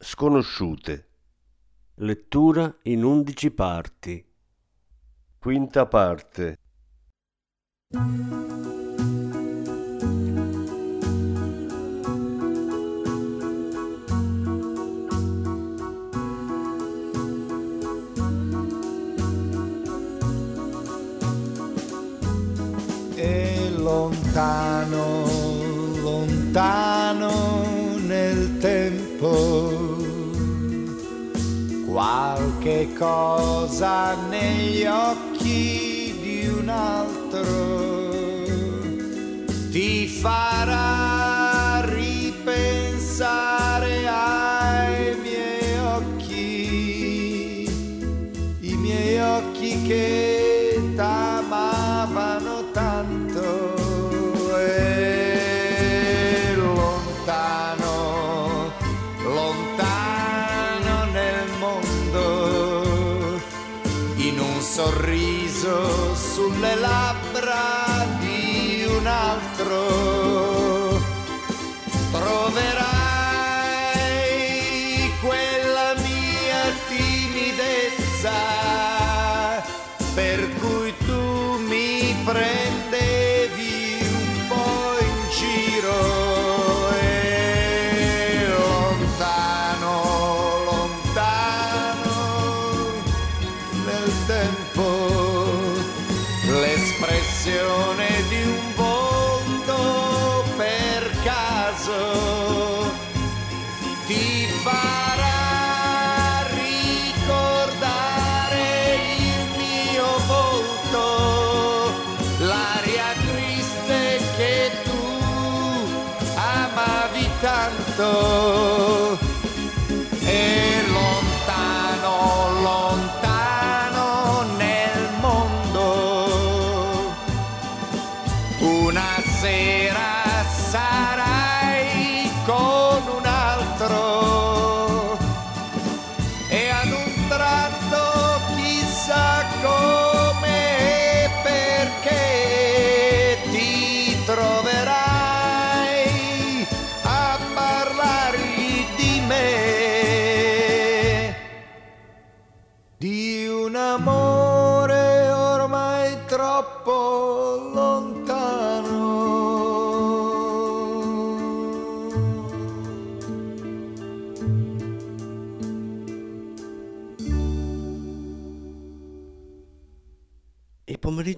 Sconosciute. Lettura in undici parti. Quinta parte. E lontano, lontano qualche cosa negli occhi di un altro ti farà una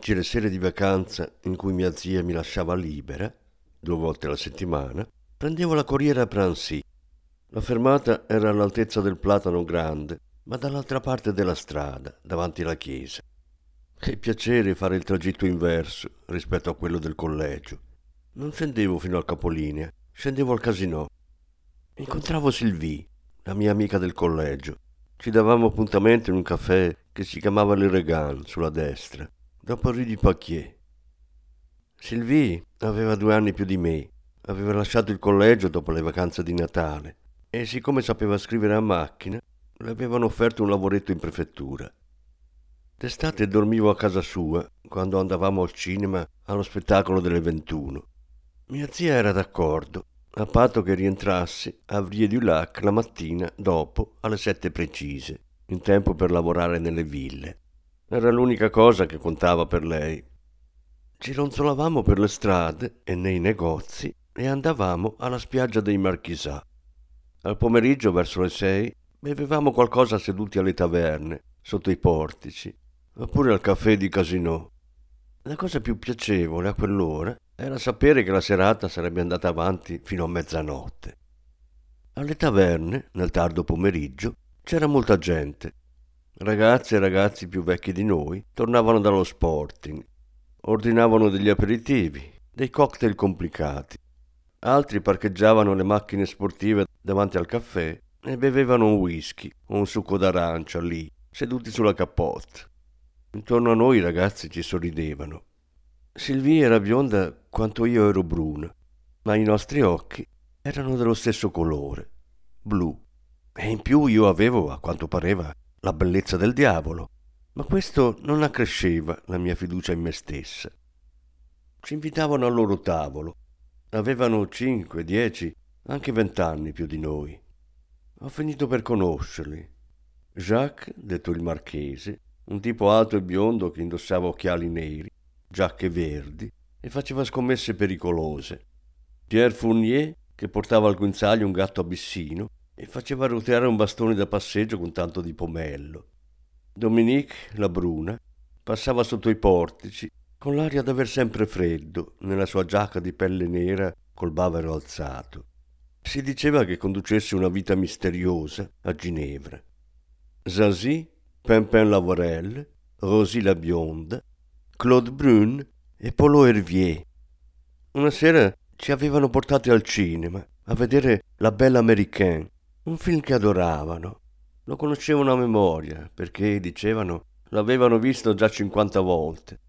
I pomeriggi e le sere di vacanza in cui mia zia mi lasciava libera, due volte alla settimana, prendevo la corriera a Prancy. La fermata era all'altezza del Platano Grande, ma dall'altra parte della strada, davanti alla chiesa. Che piacere fare il tragitto inverso rispetto a quello del collegio. Non scendevo fino al capolinea, scendevo al casinò. Incontravo Sylvie, la mia amica del collegio. Ci davamo appuntamento in un caffè che si chiamava Le Regan, sulla destra, dopo Rue du Paquier. Sylvie aveva due anni più di me, aveva lasciato il collegio dopo le vacanze di Natale e siccome sapeva scrivere a macchina, le avevano offerto un lavoretto in prefettura. D'estate dormivo a casa sua quando andavamo al cinema allo spettacolo delle 21. Mia zia era d'accordo, a patto che rientrassi a Vie du Lac la mattina dopo alle sette precise, in tempo per lavorare nelle ville. Era l'unica cosa che contava per lei. Ci ronzolavamo per le strade e nei negozi e andavamo alla spiaggia dei Marchisà. Al pomeriggio, verso le sei, bevevamo qualcosa seduti alle taverne, sotto i portici, oppure al caffè di Casino. La cosa più piacevole a quell'ora era sapere che la serata sarebbe andata avanti fino a mezzanotte. Alle taverne, nel tardo pomeriggio, c'era molta gente. Ragazze e ragazzi più vecchi di noi tornavano dallo sporting, ordinavano degli aperitivi, dei cocktail complicati. Altri parcheggiavano le macchine sportive davanti al caffè e bevevano un whisky o un succo d'arancia lì, seduti sulla cappotta. Intorno a noi i ragazzi ci sorridevano. Sylvie era bionda quanto io ero bruna, ma i nostri occhi erano dello stesso colore, blu. E in più io avevo, a quanto pareva, la bellezza del diavolo, ma questo non accresceva la mia fiducia in me stessa. Ci invitavano al loro tavolo. Avevano cinque, dieci, anche vent'anni più di noi. Ho finito per conoscerli. Jacques, detto il marchese, un tipo alto e biondo che indossava occhiali neri, giacche verdi e faceva scommesse pericolose. Pierre Fournier, che portava al guinzaglio un gatto abissino e faceva roteare un bastone da passeggio con tanto di pomello. Dominique, la bruna, passava sotto i portici con l'aria d'aver sempre freddo nella sua giacca di pelle nera col bavero alzato. Si diceva che conducesse una vita misteriosa a Ginevra. Zazie, Pimpin Lavorel, Rosie la bionda, Claude Brun e Polo Hervier. Una sera ci avevano portati al cinema a vedere La Belle Américaine, un film che adoravano. Lo conoscevano a memoria perché, dicevano, l'avevano visto già 50 volte.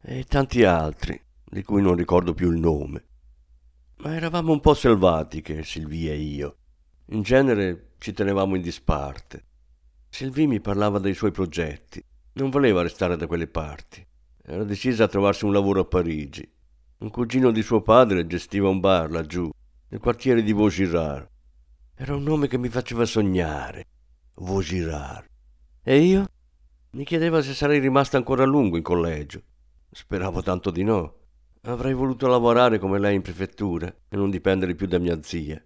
E tanti altri, di cui non ricordo più il nome. Ma eravamo un po' selvatiche, Sylvie e io. In genere ci tenevamo in disparte. Sylvie mi parlava dei suoi progetti. Non voleva restare da quelle parti. Era decisa a trovarsi un lavoro a Parigi un cugino di suo padre gestiva un bar laggiù, nel quartiere di Vaugirard. Era un nome che mi faceva sognare. Vaugirard. E io? Mi chiedeva se sarei rimasta ancora a lungo in collegio. Speravo tanto di no. Avrei voluto lavorare come lei in prefettura e non dipendere più da mia zia.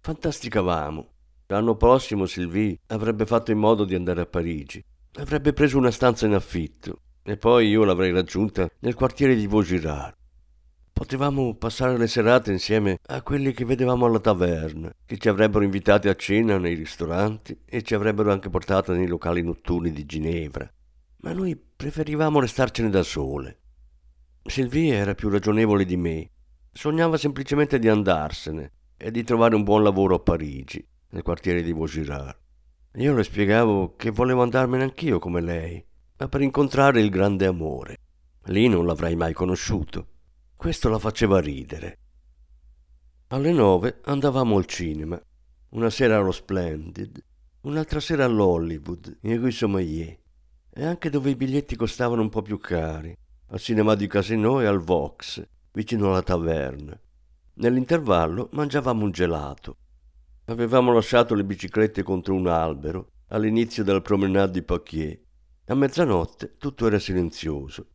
Fantasticavamo. L'anno prossimo Sylvie avrebbe fatto in modo di andare a Parigi. Avrebbe preso una stanza in affitto e poi io l'avrei raggiunta nel quartiere di Vaugirard. Potevamo passare le serate insieme a quelli che vedevamo alla taverna, che ci avrebbero invitati a cena nei ristoranti e ci avrebbero anche portato nei locali notturni di Ginevra. Ma noi preferivamo restarcene da sole. Sylvie era più ragionevole di me. Sognava semplicemente di andarsene e di trovare un buon lavoro a Parigi, nel quartiere di Vaugirard. Io le spiegavo che volevo andarmene anch'io come lei, ma per incontrare il grande amore. Lì non l'avrei mai conosciuto. Questo la faceva ridere. Alle nove andavamo al cinema. Una sera allo Splendid, un'altra sera all'Hollywood, in Rue Sommelier, e anche dove i biglietti costavano un po' più cari, al cinema di Casino e al Vox, vicino alla taverna. Nell'intervallo mangiavamo un gelato. Avevamo lasciato le biciclette contro un albero all'inizio della promenade di Paquier. A mezzanotte tutto era silenzioso.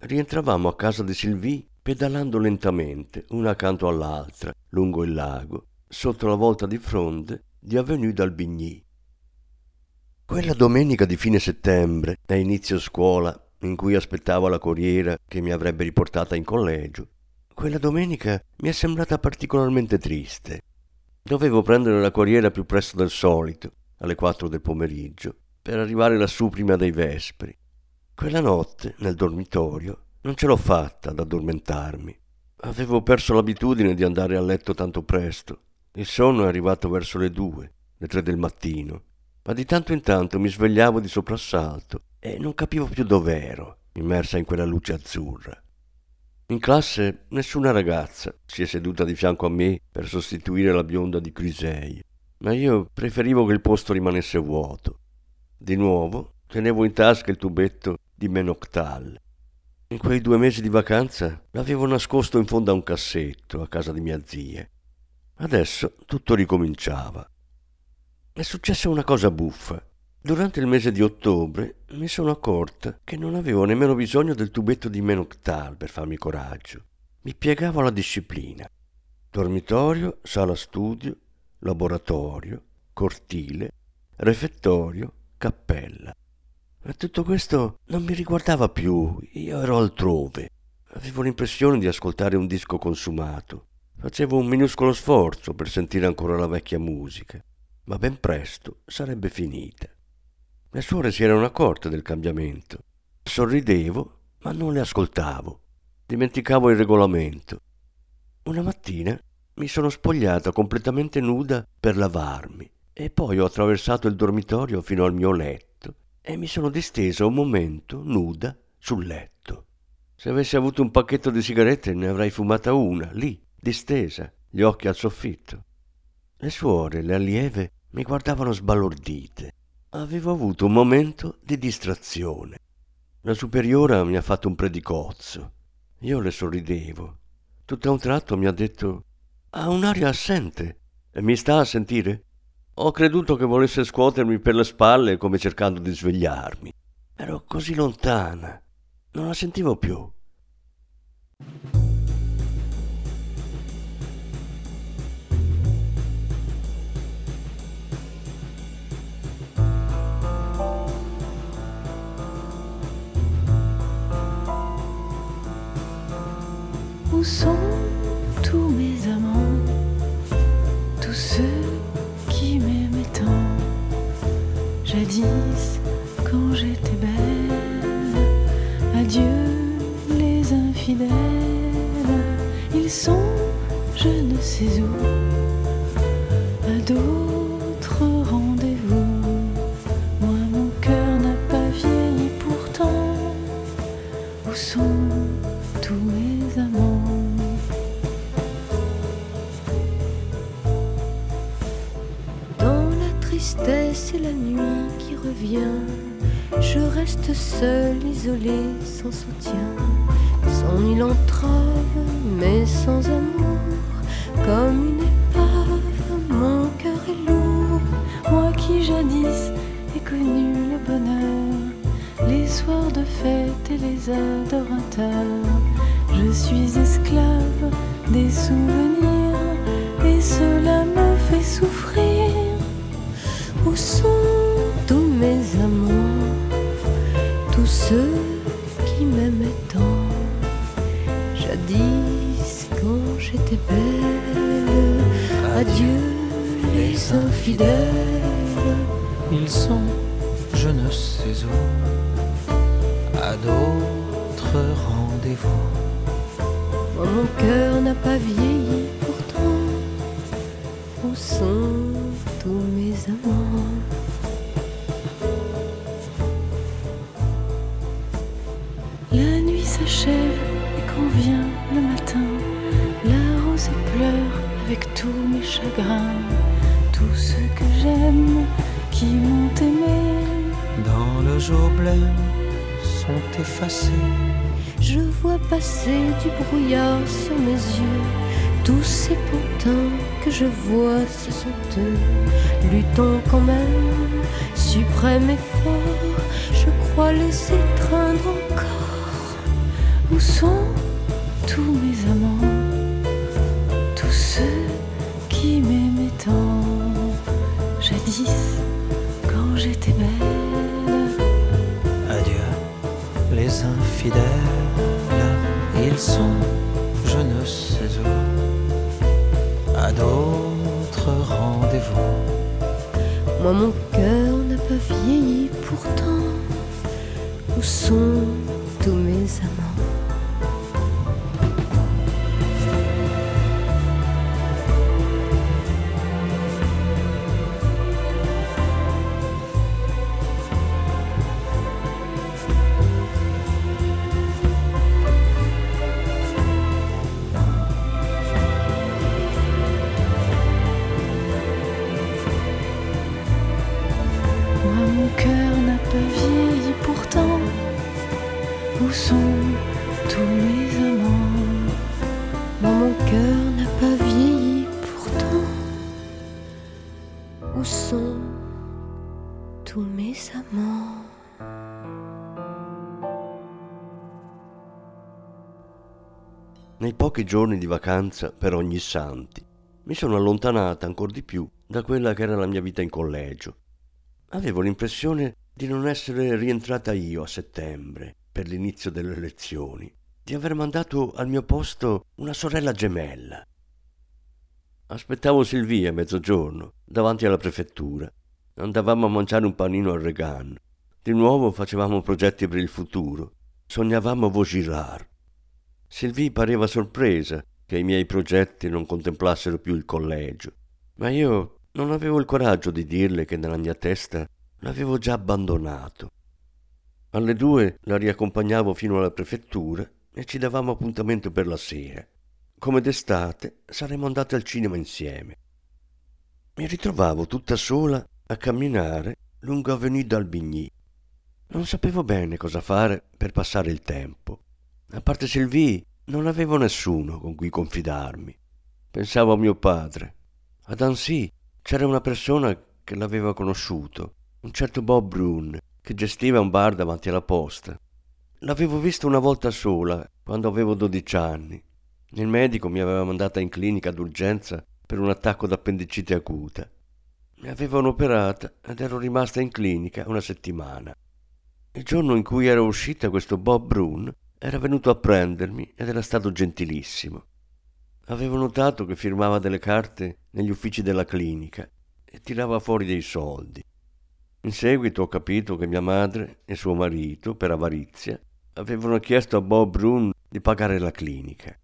Rientravamo a casa di Sylvie pedalando lentamente, una accanto all'altra, lungo il lago, sotto la volta di fronte di Avenue d'Albigny. Quella domenica di fine settembre, a inizio scuola, in cui aspettavo la corriera che mi avrebbe riportata in collegio, quella domenica mi è sembrata particolarmente triste. Dovevo prendere la corriera più presto del solito, alle quattro del pomeriggio, per arrivare lassù prima dei vespri. Quella notte, nel dormitorio, non ce l'ho fatta ad addormentarmi. Avevo perso l'abitudine di andare a letto tanto presto. Il sonno è arrivato verso le due, le tre del mattino, ma di tanto in tanto mi svegliavo di soprassalto e non capivo più dov'ero, immersa in quella luce azzurra. In classe nessuna ragazza si è seduta di fianco a me per sostituire la bionda di Crisei, ma io preferivo che il posto rimanesse vuoto. Di nuovo tenevo in tasca il tubetto di Menoctal in quei due mesi di vacanza l'avevo nascosto in fondo a un cassetto a casa di mia zia. Adesso tutto ricominciava. È successa una cosa buffa. Durante il mese di ottobre mi sono accorta che non avevo nemmeno bisogno del tubetto di Menoctal per farmi coraggio. Mi piegavo alla disciplina. Dormitorio, sala studio, laboratorio, cortile, refettorio, cappella. Ma tutto questo non mi riguardava più, io ero altrove. Avevo l'impressione di ascoltare un disco consumato. Facevo un minuscolo sforzo per sentire ancora la vecchia musica, ma ben presto sarebbe finita. Le suore si erano accorte del cambiamento. Sorridevo, ma non le ascoltavo. Dimenticavo il regolamento. Una mattina mi sono spogliata completamente nuda per lavarmi e poi ho attraversato il dormitorio fino al mio letto e mi sono distesa un momento, nuda, sul letto. Se avessi avuto un pacchetto di sigarette ne avrei fumata una, lì, distesa, gli occhi al soffitto. Le suore, le allieve, mi guardavano sbalordite. Avevo avuto un momento di distrazione. La superiora mi ha fatto un predicozzo. Io le sorridevo. Tutto a un tratto mi ha detto: Ha un'aria assente. Mi sta a sentire? Ho creduto che volesse scuotermi per le spalle come cercando di svegliarmi. Ero così lontana. Non la sentivo più. Où sont tous mes Jadis, quand j'étais belle, adieu les infidèles, ils sont je ne sais où, à sans soutien, sans ni l'entrave, mais sans amour, comme une épave, mon cœur est lourd. Moi qui jadis ai connu le bonheur, les soirs de fête et les adorateurs, je suis esclave des souvenirs, et cela me fait souffrir. Ceux qui m'aimaient tant Jadis, quand j'étais belle, adieu les infidèles. Ils sont je ne sais où, à d'autres rendez-vous. Moi, mon cœur n'a pas vieilli pourtant. Où sont tous mes amants? Tous ceux que j'aime qui m'ont aimé. Dans le jour blême sont effacés. Je vois passer du brouillard sur mes yeux. Tous ces potins que je vois, ce sont eux. Luttons quand même, suprême effort. Je crois les étreindre encore. Où sont tous mes amants? Jadis, quand j'étais belle. Adieu, les infidèles, ils sont je ne sais où, à d'autres rendez-vous. Moi mon cœur n'a pas vieilli pourtant. Où sont tous mes amants? Pochi giorni di vacanza per ogni santi mi sono allontanata ancora di più da quella che era la mia vita in collegio. Avevo l'impressione di non essere rientrata io a settembre per l'inizio delle lezioni, di aver mandato al mio posto una sorella gemella. Aspettavo Silvia a mezzogiorno davanti alla prefettura. Andavamo a mangiare un panino al Regan. Di nuovo facevamo progetti per il futuro. Sognavamo Vaugirard. Sylvie pareva sorpresa che i miei progetti non contemplassero più il collegio, ma io non avevo il coraggio di dirle che nella mia testa l'avevo già abbandonato. Alle due la riaccompagnavo fino alla prefettura e ci davamo appuntamento per la sera. Come d'estate saremmo andati al cinema insieme. Mi ritrovavo tutta sola a camminare lungo Avenue d'Albigny. Non sapevo bene cosa fare per passare il tempo. A parte Sylvie, non avevo nessuno con cui confidarmi. Pensavo a mio padre. Ad Annecy c'era una persona che l'aveva conosciuto, un certo Bob Brun, che gestiva un bar davanti alla posta. L'avevo visto una volta sola, quando avevo 12 anni. Il medico mi aveva mandata in clinica d'urgenza per un attacco d'appendicite acuta. Mi avevano operata ed ero rimasta in clinica una settimana. Il giorno in cui era uscita questo Bob Brun era venuto a prendermi ed era stato gentilissimo. Avevo notato che firmava delle carte negli uffici della clinica e tirava fuori dei soldi. In seguito ho capito che mia madre e suo marito, per avarizia, avevano chiesto a Bob Brun di pagare la clinica.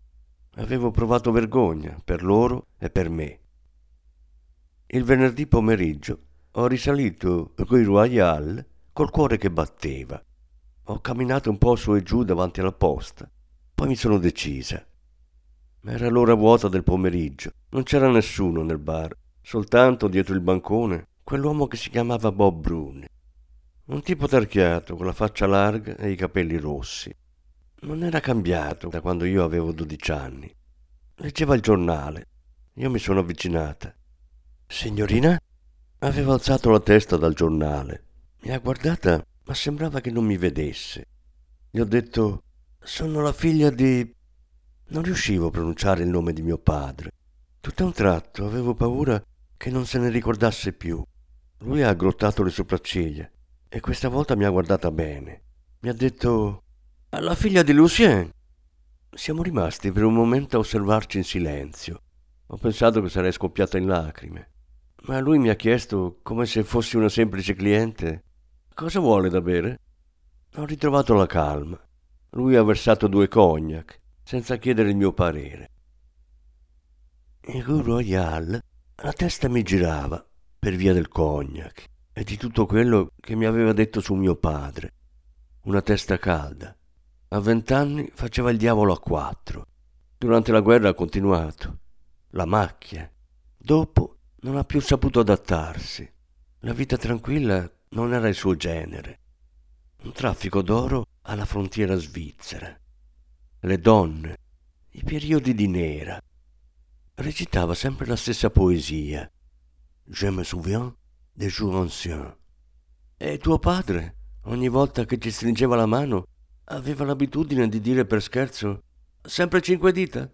Avevo provato vergogna per loro e per me. Il venerdì pomeriggio ho risalito Rue Royale col cuore che batteva. Ho camminato un po' su e giù davanti alla posta, poi mi sono decisa. Era l'ora vuota del pomeriggio, non c'era nessuno nel bar, soltanto dietro il bancone quell'uomo che si chiamava Bob Brune. Un tipo tarchiato, con la faccia larga e i capelli rossi. Non era cambiato da quando io avevo dodici anni. Leggeva il giornale. Io mi sono avvicinata. Signorina? Aveva alzato la testa dal giornale. Mi ha guardata, ma sembrava che non mi vedesse. Gli ho detto: Sono la figlia di. Non riuscivo a pronunciare il nome di mio padre. Tutto a un tratto avevo paura che non se ne ricordasse più. Lui ha aggrottato le sopracciglia e questa volta mi ha guardata bene. Mi ha detto: La figlia di Lucien. Siamo rimasti per un momento a osservarci in silenzio. Ho pensato che sarei scoppiata in lacrime. Ma lui mi ha chiesto, come se fossi una semplice cliente, cosa vuole da bere? Ho ritrovato la calma. Lui ha versato due cognac, senza chiedere il mio parere. In Rue Royale la testa mi girava per via del cognac e di tutto quello che mi aveva detto su mio padre. Una testa calda. A vent'anni faceva il diavolo a quattro. Durante la guerra ha continuato. La macchia. Dopo non ha più saputo adattarsi. La vita tranquilla non era il suo genere. Un traffico d'oro alla frontiera svizzera. Le donne, i periodi di nera. Recitava sempre la stessa poesia. Je me souviens des jours anciens. E tuo padre, ogni volta che ci stringeva la mano, aveva l'abitudine di dire per scherzo sempre cinque dita.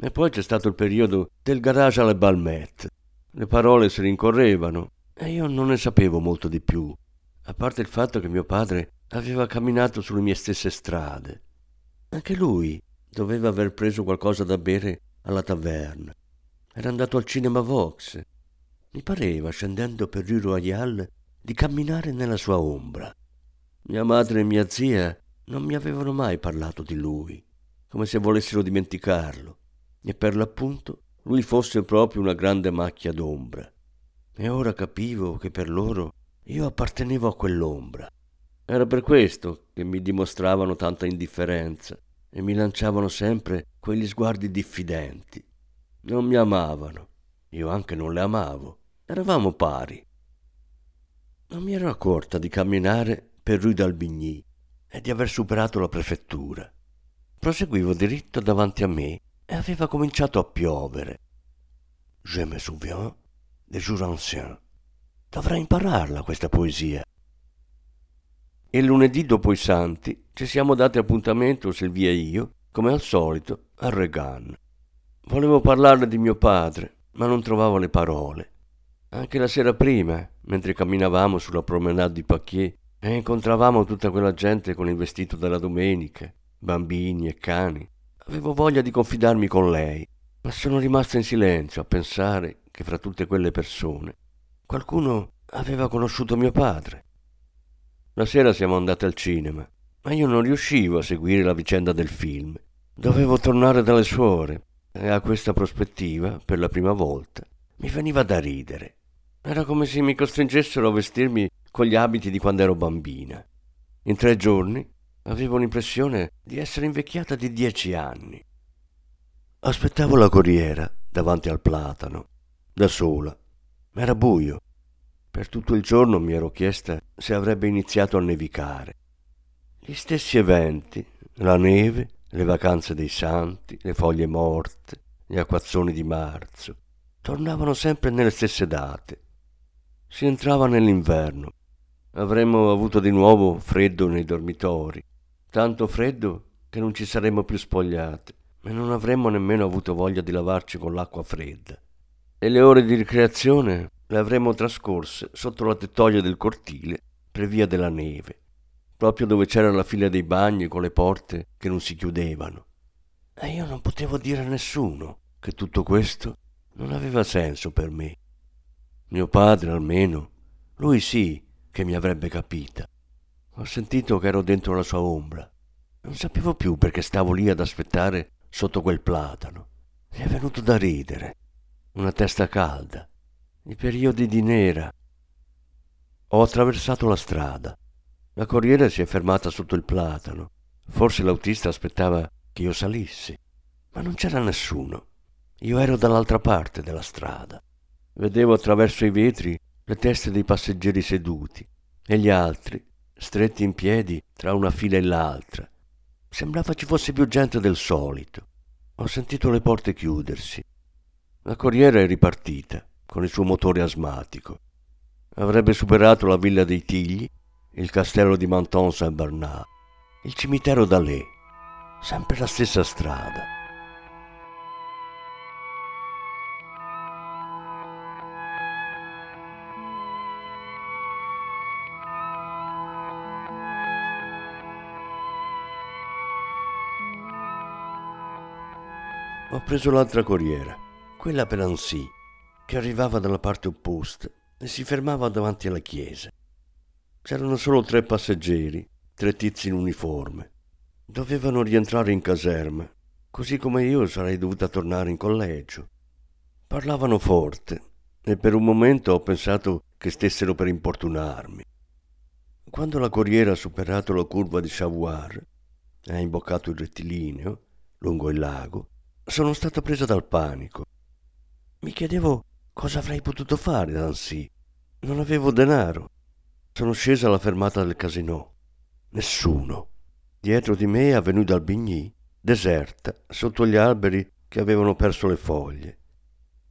E poi c'è stato il periodo del garage alle Balmette, le parole si rincorrevano e io non ne sapevo molto di più, a parte il fatto che mio padre aveva camminato sulle mie stesse strade. Anche lui doveva aver preso qualcosa da bere alla taverna. Era andato al cinema Vox. Mi pareva, scendendo per Rue Royale, di camminare nella sua ombra. Mia madre e mia zia non mi avevano mai parlato di lui, come se volessero dimenticarlo, e per l'appunto lui fosse proprio una grande macchia d'ombra. E ora capivo che per loro io appartenevo a quell'ombra. Era per questo che mi dimostravano tanta indifferenza e mi lanciavano sempre quegli sguardi diffidenti. Non mi amavano, io anche non le amavo. Eravamo pari. Non mi ero accorta di camminare per Rue d'Albigny e di aver superato la prefettura. Proseguivo diritto davanti a me e aveva cominciato a piovere. Je me souviens des jours anciens. Dovrei impararla questa poesia. Il lunedì dopo i santi ci siamo dati appuntamento, Silvia e io, come al solito, a Regan. Volevo parlarle di mio padre, ma non trovavo le parole. Anche la sera prima, mentre camminavamo sulla promenade di Paquier e incontravamo tutta quella gente con il vestito della domenica, bambini e cani, Avevo voglia di confidarmi con lei, ma sono rimasto in silenzio a pensare che fra tutte quelle persone qualcuno aveva conosciuto mio padre. La sera siamo andati al cinema, ma io non riuscivo a seguire la vicenda del film. Dovevo tornare dalle suore e a questa prospettiva, per la prima volta, Mi veniva da ridere. Era come se mi costringessero a vestirmi con gli abiti di quando ero bambina. In tre giorni avevo l'impressione di essere invecchiata di dieci anni. Aspettavo la corriera davanti al platano, da sola. Era buio. Per tutto il giorno mi ero chiesta se avrebbe iniziato a nevicare. Gli stessi eventi, la neve, le vacanze dei santi, le foglie morte, gli acquazzoni di marzo, tornavano sempre nelle stesse date. Si entrava nell'inverno. Avremmo avuto di nuovo freddo nei dormitori, tanto freddo che non ci saremmo più spogliate e non avremmo nemmeno avuto voglia di lavarci con l'acqua fredda. E le ore di ricreazione le avremmo trascorse sotto la tettoia del cortile per via della neve, proprio dove c'era la fila dei bagni con le porte che non si chiudevano. E io non potevo dire a nessuno che tutto questo non aveva senso per me. Mio padre almeno, lui sì che mi avrebbe capita. Ho sentito che ero dentro la sua ombra. Non sapevo più perché stavo lì ad aspettare sotto quel platano. Mi è venuto da ridere. Una testa calda. I periodi di nera. Ho attraversato la strada. La corriera si è fermata sotto il platano. Forse l'autista aspettava che io salissi. Ma non c'era nessuno. Io ero dall'altra parte della strada. Vedevo attraverso i vetri le teste dei passeggeri seduti e gli altri, stretti in piedi tra una fila e l'altra. Sembrava ci fosse più gente del solito. Ho sentito le porte chiudersi. La corriera è ripartita con il suo motore asmatico. Avrebbe superato la villa dei Tigli, il castello di Menton Saint-Bernard, il cimitero d'Alais. Sempre la stessa strada. Preso l'altra corriera, quella per Annecy, che arrivava dalla parte opposta e si fermava davanti alla chiesa. C'erano solo tre passeggeri, tre tizi in uniforme. Dovevano rientrare in caserma, così come io sarei dovuta tornare in collegio. Parlavano forte e per un momento ho pensato che stessero per importunarmi. Quando la corriera ha superato la curva di Chavoir e ha imboccato il rettilineo lungo il lago, sono stata presa dal panico. Mi chiedevo cosa avrei potuto fare da Annecy. Non avevo denaro. Sono scesa alla fermata del casino. Nessuno. Dietro di me Avenue d'Albigny, deserta, sotto gli alberi che avevano perso le foglie.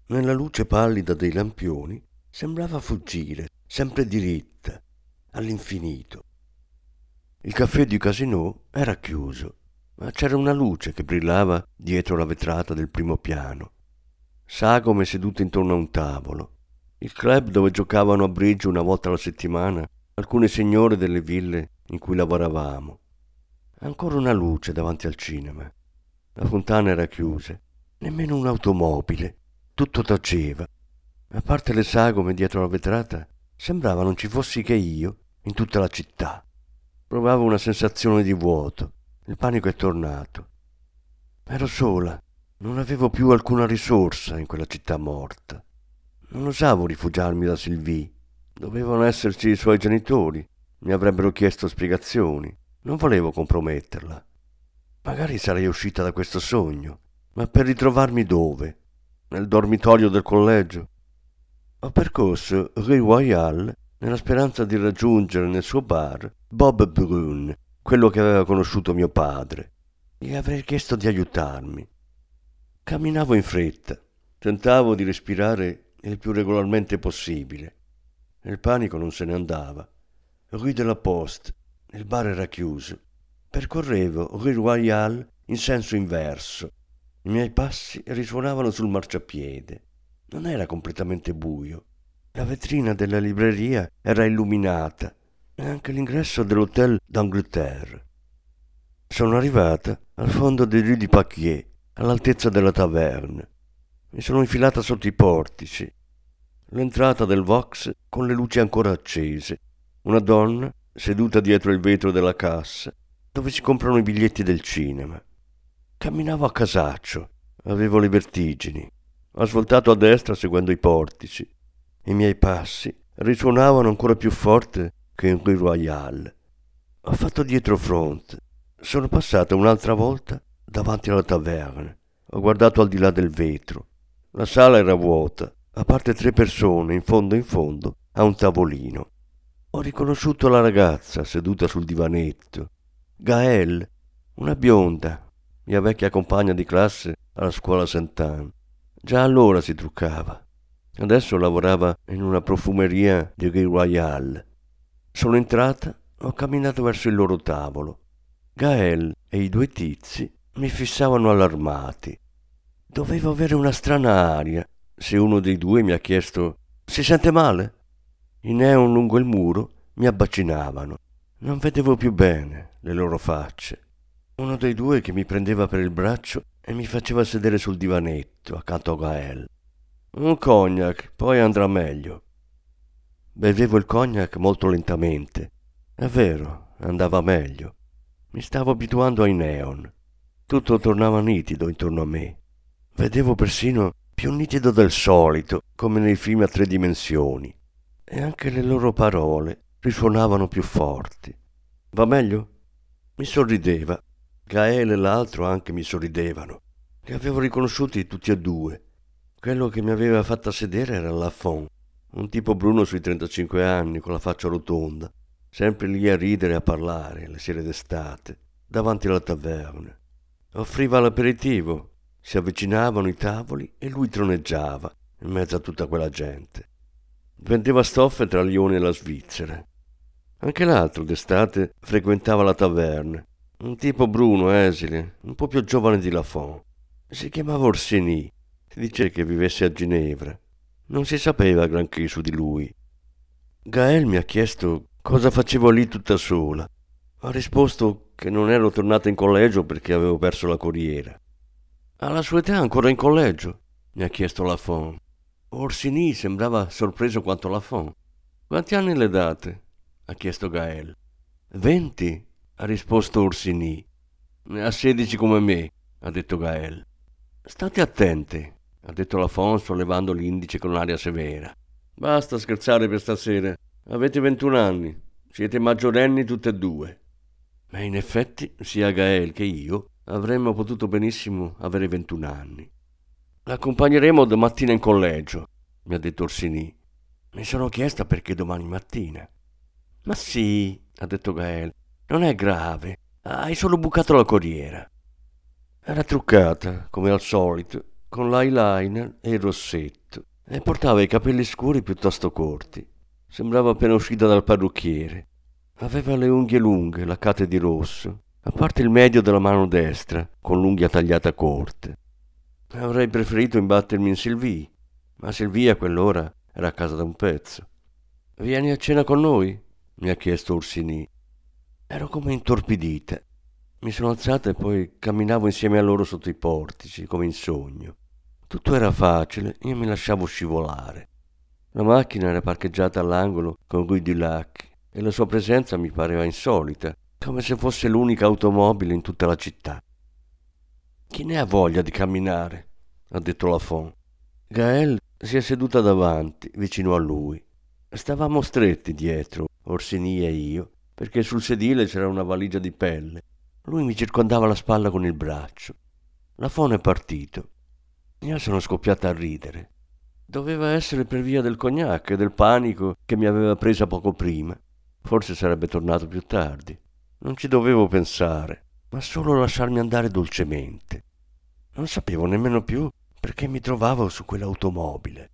Nella luce pallida dei lampioni sembrava fuggire, sempre diritta, all'infinito. Il caffè di Casino era chiuso ma c'era una luce che brillava dietro la vetrata del primo piano. Sagome sedute intorno a un tavolo. Il club dove giocavano a bridge una volta alla settimana alcune signore delle ville in cui lavoravamo. Ancora una luce davanti al cinema. La fontana era chiusa, nemmeno un'automobile. Tutto taceva. A parte le sagome dietro la vetrata, sembrava non ci fossi che io in tutta la città. Provavo una sensazione di vuoto, il panico è tornato. Ero sola, non avevo più alcuna risorsa in quella città morta. Non osavo rifugiarmi da Sylvie. Dovevano esserci i suoi genitori. Mi avrebbero chiesto spiegazioni. Non volevo comprometterla. Magari sarei uscita da questo sogno, ma per ritrovarmi dove? Nel dormitorio del collegio? Ho percorso Rue Royale nella speranza di raggiungere nel suo bar Bob Brun, quello che aveva conosciuto mio padre. Gli avrei chiesto di aiutarmi. Camminavo in fretta, tentavo di respirare il più regolarmente possibile. Il panico non se ne andava. Rue de la Poste, il bar era chiuso. Percorrevo Rue Royale in senso inverso. I miei passi risuonavano sul marciapiede. Non era completamente buio. La vetrina della libreria era illuminata e anche l'ingresso dell'Hotel d'Angleterre. Sono arrivata al fondo di Rue di Paquier, all'altezza della taverna. Mi sono infilata sotto i portici. L'entrata del Vox con le luci ancora accese. Una donna seduta dietro il vetro della cassa, dove si comprano i biglietti del cinema. Camminavo a casaccio, avevo le vertigini. Ho svoltato a destra seguendo i portici. I miei passi risuonavano ancora più forte che in Rue Royale. Ho fatto dietro fronte. Sono passato un'altra volta davanti alla taverna. Ho guardato al di là del vetro. La sala era vuota, a parte tre persone in fondo in fondo a un tavolino. Ho riconosciuto la ragazza seduta sul divanetto. Gael, una bionda, mia vecchia compagna di classe alla scuola Sant'Anne. Già allora si truccava. Adesso lavorava in una profumeria di Gay Royal. Sono entrata, ho camminato verso il loro tavolo. Gael e i due tizi mi fissavano allarmati. Dovevo avere una strana aria se uno dei due mi ha chiesto si sente male? I neon lungo il muro mi abbacinavano. Non vedevo più bene le loro facce. Uno dei due che mi prendeva per il braccio e mi faceva sedere sul divanetto accanto a Gael. Un cognac, poi andrà meglio. Bevevo il cognac molto lentamente. È vero, andava meglio. Mi stavo abituando ai neon. Tutto tornava nitido intorno a me. Vedevo persino più nitido del solito, come nei film a tre dimensioni. E anche le loro parole risuonavano più forti. Va meglio? Mi sorrideva. Gael e l'altro anche mi sorridevano. Li avevo riconosciuti tutti e due. Quello che mi aveva fatta sedere era Lafont, un tipo bruno sui 35 anni, con la faccia rotonda, sempre lì a ridere e a parlare le sere d'estate, davanti alla taverna. Offriva l'aperitivo, si avvicinavano i tavoli e lui troneggiava in mezzo a tutta quella gente. Vendeva stoffe tra Lione e la Svizzera. Anche l'altro d'estate frequentava la taverna, un tipo bruno, esile, un po' più giovane di Lafont. Si chiamava Orsini si dice che vivesse a Ginevra. Non si sapeva granché su di lui. Gael mi ha chiesto cosa facevo lì tutta sola. Ho risposto che non ero tornata in collegio perché avevo perso la corriera. Alla sua età ancora in collegio? mi ha chiesto Lafont. Orsini sembrava sorpreso quanto Lafont. Quanti anni le date? ha chiesto Gael. Venti, ha risposto Orsini. Ne ha sedici come me, ha detto Gael. State attenti, ha detto Lafont sollevando l'indice con aria severa. Basta scherzare per stasera. Avete 21 anni. Siete maggiorenni tutte e due. Ma in effetti, sia Gael che io avremmo potuto benissimo avere 21 anni. L'accompagneremo domattina in collegio, mi ha detto Orsini. Mi sono chiesta perché domani mattina. Ma sì, ha detto Gael, non è grave. Hai solo bucato la corriera. Era truccata, come al solito, con l'eyeliner e il rossetto e portava i capelli scuri piuttosto corti. Sembrava appena uscita dal parrucchiere. Aveva le unghie lunghe, laccate di rosso, a parte il medio della mano destra, con l'unghia tagliata corte. Avrei preferito imbattermi in Sylvie, ma Sylvie a quell'ora era a casa da un pezzo. Vieni a cena con noi? mi ha chiesto Ursini. Ero come intorpidita mi sono alzata e poi camminavo insieme a loro sotto i portici, come in sogno. Tutto era facile, io mi lasciavo scivolare. La macchina era parcheggiata all'angolo con Rue du Lac e la sua presenza mi pareva insolita, come se fosse l'unica automobile in tutta la città. Chi ne ha voglia di camminare? ha detto Lafont. Gael si è seduta davanti, vicino a lui. Stavamo stretti dietro, Orsini e io, perché sul sedile c'era una valigia di pelle lui mi circondava la spalla con il braccio. La fono è partito. Io sono scoppiata a ridere. Doveva essere per via del cognac e del panico che mi aveva presa poco prima. Forse sarebbe tornato più tardi. Non ci dovevo pensare, ma solo lasciarmi andare dolcemente. Non sapevo nemmeno più perché mi trovavo su quell'automobile.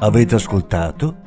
Avete ascoltato